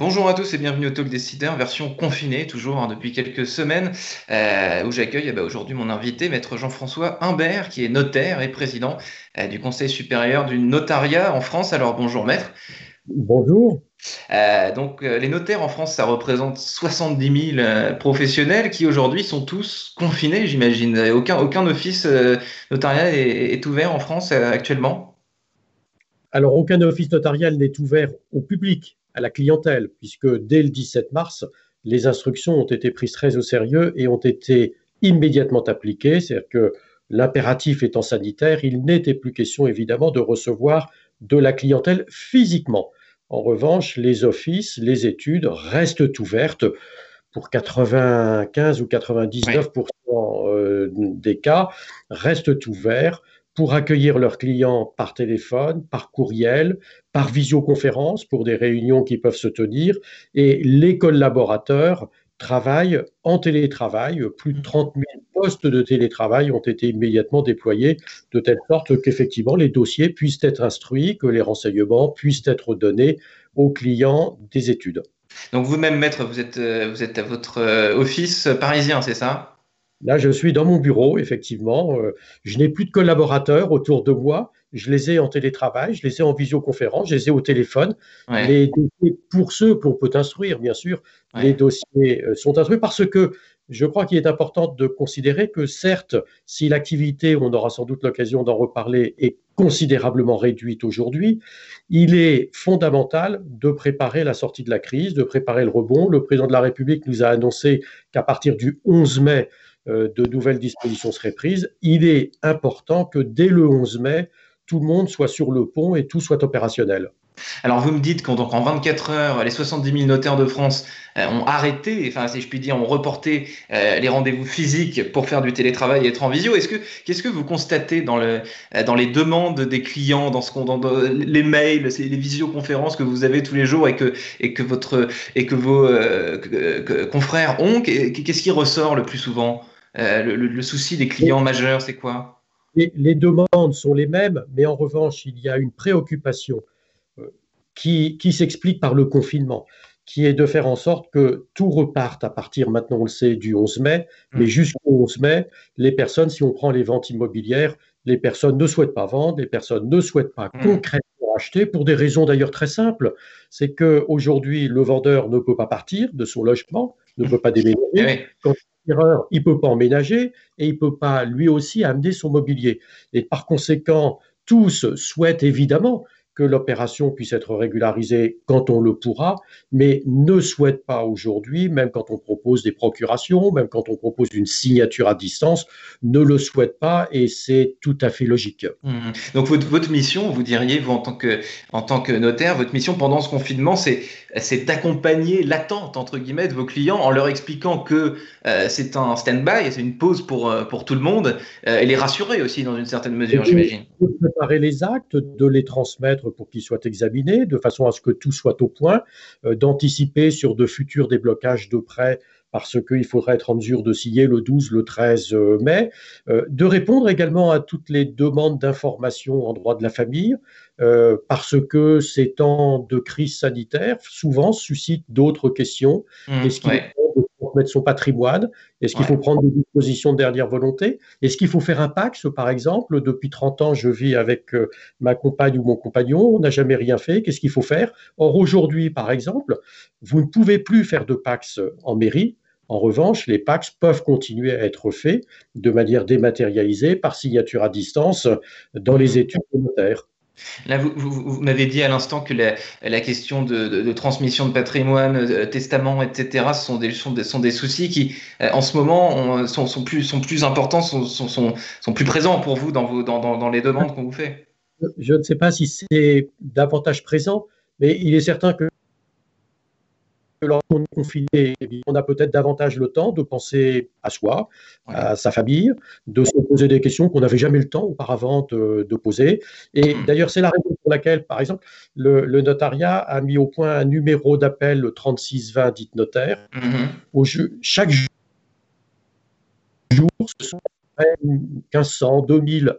Bonjour à tous et bienvenue au Talk Décideur, version confinée, toujours hein, depuis quelques semaines, euh, où j'accueille eh ben, aujourd'hui mon invité, maître Jean-François Humbert, qui est notaire et président euh, du Conseil supérieur du notariat en France. Alors bonjour maître. Bonjour. Euh, donc les notaires en France, ça représente 70 000 professionnels qui aujourd'hui sont tous confinés, j'imagine. Aucun, office notarial est, est, ouvert en France actuellement? Alors aucun office notarial n'est ouvert au public à la clientèle, puisque dès le 17 mars, les instructions ont été prises très au sérieux et ont été immédiatement appliquées. C'est-à-dire que l'impératif étant sanitaire, il n'était plus question évidemment de recevoir de la clientèle physiquement. En revanche, les offices, les études restent ouvertes pour 95 ou 99% euh, des cas, restent ouverts pour accueillir leurs clients par téléphone, par courriel, par visioconférence pour des réunions qui peuvent se tenir. Et les collaborateurs travaillent en télétravail. Plus de 30 000 postes de télétravail ont été immédiatement déployés de telle sorte qu'effectivement les dossiers puissent être instruits, que les renseignements puissent être donnés aux clients des études. Donc vous-même, maître, vous êtes, euh, vous êtes à votre euh, office parisien, c'est ça? Là, je suis dans mon bureau, effectivement. Euh, je n'ai plus de collaborateurs autour de moi. Je les ai en télétravail, je les ai en visioconférence, je les ai au téléphone. Les dossiers, pour ceux qu'on peut instruire, bien sûr, les dossiers euh, sont instruits parce que je crois qu'il est important de considérer que certes, si l'activité, on aura sans doute l'occasion d'en reparler, est considérablement réduite aujourd'hui, il est fondamental de préparer la sortie de la crise, de préparer le rebond. Le président de la République nous a annoncé qu'à partir du 11 mai, euh, de nouvelles dispositions seraient prises, il est important que dès le 11 mai, tout le monde soit sur le pont et tout soit opérationnel. Alors vous me dites qu'en 24 heures, les 70 000 notaires de France euh, ont arrêté, enfin si je puis dire, ont reporté euh, les rendez-vous physiques pour faire du télétravail et être en visio. Est-ce que qu'est-ce que vous constatez dans dans les demandes des clients, dans ce dans, les mails, les visioconférences que vous avez tous les jours et que vos confrères ont? Qu'est-ce qui ressort le plus souvent? Euh, le, souci des clients majeurs, c'est quoi? Les, demandes sont les mêmes, mais en revanche, il y a une préoccupation euh, qui, s'explique par le confinement, qui est de faire en sorte que tout reparte à partir, maintenant on le sait, du 11 mai, mmh. mais jusqu'au 11 mai, les personnes, si on prend les ventes immobilières, les personnes ne souhaitent pas vendre, les personnes ne souhaitent pas mmh. concrètement acheter, pour des raisons d'ailleurs très simples. C'est qu'aujourd'hui, le vendeur ne peut pas partir de son logement, ne peut pas déménager. Il ne peut pas emménager et il ne peut pas lui aussi amener son mobilier. Et par conséquent, tous souhaitent évidemment que l'opération puisse être régularisée quand on le pourra, mais ne souhaite pas aujourd'hui, même quand on propose des procurations, même quand on propose une signature à distance, ne le souhaite pas et c'est tout à fait logique. Mmh. Donc votre, votre, mission, vous diriez, vous en tant, que, en tant que notaire, votre mission pendant ce confinement, c'est c'est d'accompagner l'attente entre guillemets de vos clients en leur expliquant que euh, c'est un stand-by, c'est une pause pour, euh, pour tout le monde, euh, et les rassurer aussi dans une certaine mesure, j'imagine. De préparer les actes, de les transmettre pour qu'ils soient examinés, de façon à ce que tout soit au point, d'anticiper sur de futurs déblocages de prêts parce qu'il faudrait être en mesure de signer le 12, le 13 mai, de répondre également à toutes les demandes d'information en droit de la famille, euh, parce que ces temps de crise sanitaire souvent suscitent d'autres questions. Mmh, Est-ce qu'il faut transmettre son patrimoine Est-ce qu'il faut prendre des dispositions de dernière volonté Est-ce qu'il faut faire un PAX, par exemple Depuis 30 ans, je vis avec euh, ma compagne ou mon compagnon, on n'a jamais rien fait, qu'est-ce qu'il faut faire? Or, aujourd'hui, par exemple, vous ne pouvez plus faire de PAX en mairie, en revanche, les PAX peuvent continuer à être faits de manière dématérialisée par signature à distance dans les mmh. études de notaire. Là, vous, m'avez dit à l'instant que la, question de, transmission de patrimoine, euh, testament, etc., sont des, soucis qui, euh, en ce moment, sont, plus, importants, sont, plus présents pour vous dans les demandes qu'on vous fait. Je ne sais pas si c'est davantage présent, mais il est certain que lorsqu'on est confiné, on a peut-être davantage le temps de penser à soi, à sa famille, de se poser des questions qu'on n'avait jamais le temps auparavant de, poser. Et mmh. d'ailleurs, c'est la raison pour laquelle, par exemple, le, notariat a mis au point un numéro d'appel, le 3620 dit notaire, mmh. où chaque jour, ce sont 1500, 2000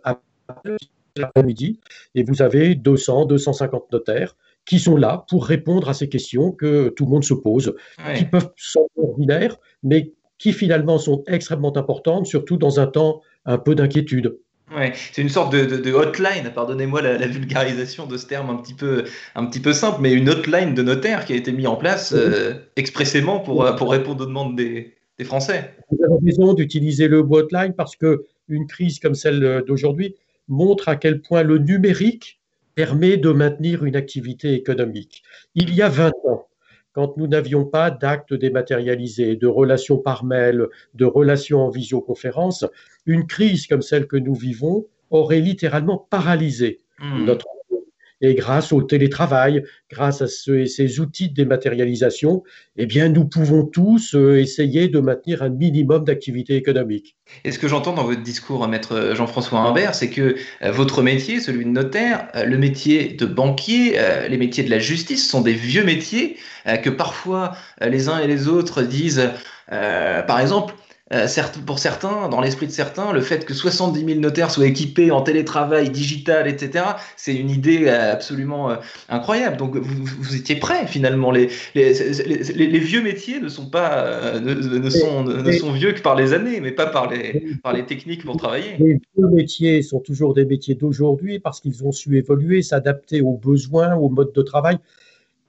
l'après-midi, et vous avez 200, 250 notaires qui sont là pour répondre à ces questions que tout le monde se pose, qui peuvent sembler ordinaires, mais qui finalement sont extrêmement importantes, surtout dans un temps un peu d'inquiétude. Ouais, c'est une sorte de, hotline, pardonnez-moi la, vulgarisation de ce terme un petit, peu, un petit peu simple, mais une hotline de notaire qui a été mise en place euh, expressément pour, pour répondre aux demandes des, des Français. Vous avez raison d'utiliser le mot hotline parce qu'une crise comme celle d'aujourd'hui montre à quel point le numérique permet de maintenir une activité économique. Il y a 20 ans, quand nous n'avions pas d'actes dématérialisés, de relations par mail, de relations en visioconférence, une crise comme celle que nous vivons aurait littéralement paralysé mmh. notre et grâce au télétravail, grâce à ces outils de dématérialisation, eh bien, nous pouvons tous euh, essayer de maintenir un minimum d'activité économique. Et ce que j'entends dans votre discours, maître Jean-François Humbert, c'est que euh, votre métier, celui de notaire, euh, le métier de banquier, les métiers de la justice sont des vieux métiers que parfois les uns et les autres disent, par exemple, euh, pour certains, dans l'esprit de certains, le fait que 70 000 notaires soient équipés en télétravail digital, etc., c'est une idée euh, absolument euh, incroyable. Donc vous, étiez prêts finalement. Les, les, vieux métiers ne sont pas ne, sont, ne sont vieux que par les années, mais pas par les, par les techniques pour travailler. Les vieux métiers sont toujours des métiers d'aujourd'hui parce qu'ils ont su évoluer, s'adapter aux besoins, aux modes de travail.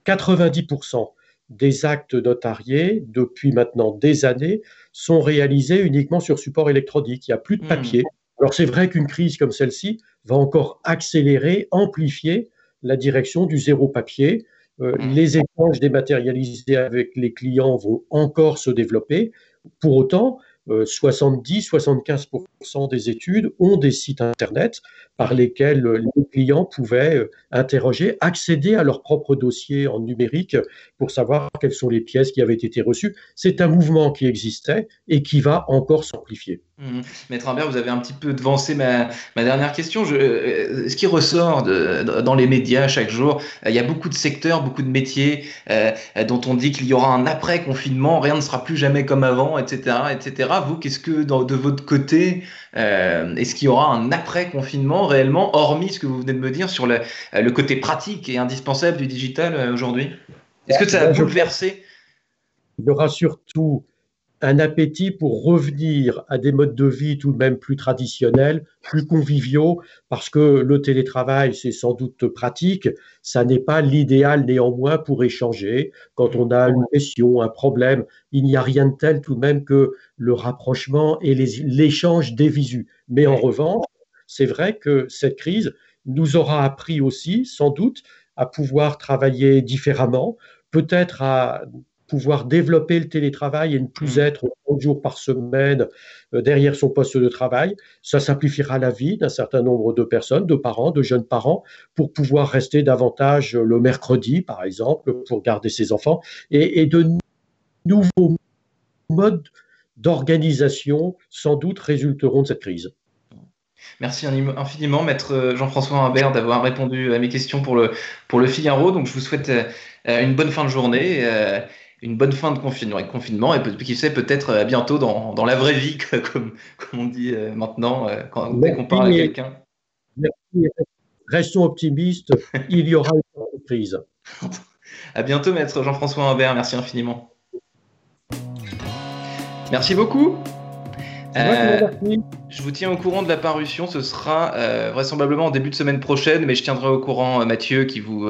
90% des actes notariés, depuis maintenant des années, sont réalisés uniquement sur support électronique. Il n'y a plus de hmm. papier. Alors c'est vrai qu'une crise comme celle-ci va encore accélérer, amplifier la direction du zéro papier. Euh, hmm. les échanges dématérialisés avec les clients vont encore se développer. Pour autant, 70-75% euh, des études ont des sites Internet par lesquels les clients pouvaient euh, interroger, accéder à leur propre dossier en numérique pour savoir quelles sont les pièces qui avaient été reçues. C'est un mouvement qui existait et qui va encore s'amplifier. Mmh. Maître Humbert, vous avez un petit peu devancé ma, ma dernière question. Je, euh, ce qui ressort de, dans les médias chaque jour, euh, il y a beaucoup de secteurs, beaucoup de métiers euh, dont on dit qu'il y aura un après-confinement, rien ne sera plus jamais comme avant, etc. etc. Vous, qu'est-ce que de votre côté, est-ce qu'il y aura un après-confinement réellement, hormis ce que vous venez de me dire sur le, le côté pratique et indispensable du digital aujourd'hui? Est-ce que ça a bouleversé? Il y aura surtout un appétit pour revenir à des modes de vie tout de même plus traditionnels, plus conviviaux, parce que le télétravail, c'est sans doute pratique, ça n'est pas l'idéal néanmoins pour échanger. Quand on a une question, un problème, il n'y a rien de tel tout de même que le rapprochement et l'échange des visus. Mais en revanche, c'est vrai que cette crise nous aura appris aussi, sans doute, à pouvoir travailler différemment, peut-être à pouvoir développer le télétravail et ne plus mmh. être 30 jours par semaine euh, derrière son poste de travail. Ça simplifiera la vie d'un certain nombre de personnes, de parents, de jeunes parents, pour pouvoir rester davantage le mercredi, par exemple, pour garder ses enfants, et, de nouveaux modes d'organisation, sans doute, résulteront de cette crise. Merci infiniment, maître Jean-François Imbert, d'avoir répondu à mes questions pour le, pour le Figaro. Donc, je vous souhaite euh, une bonne fin de journée une bonne fin de confinement, et confinement, et qui sait peut-être à euh, bientôt dans, dans, la vraie vie, comme, comme on dit euh, maintenant, euh, quand, dès qu'on parle à quelqu'un. Restons optimistes, il y aura une crise. à bientôt, maître Jean-François Humbert, merci infiniment. Merci beaucoup. je vous tiens au courant de la parution. Ce sera vraisemblablement en début de semaine prochaine, mais je tiendrai au courant Mathieu qui vous,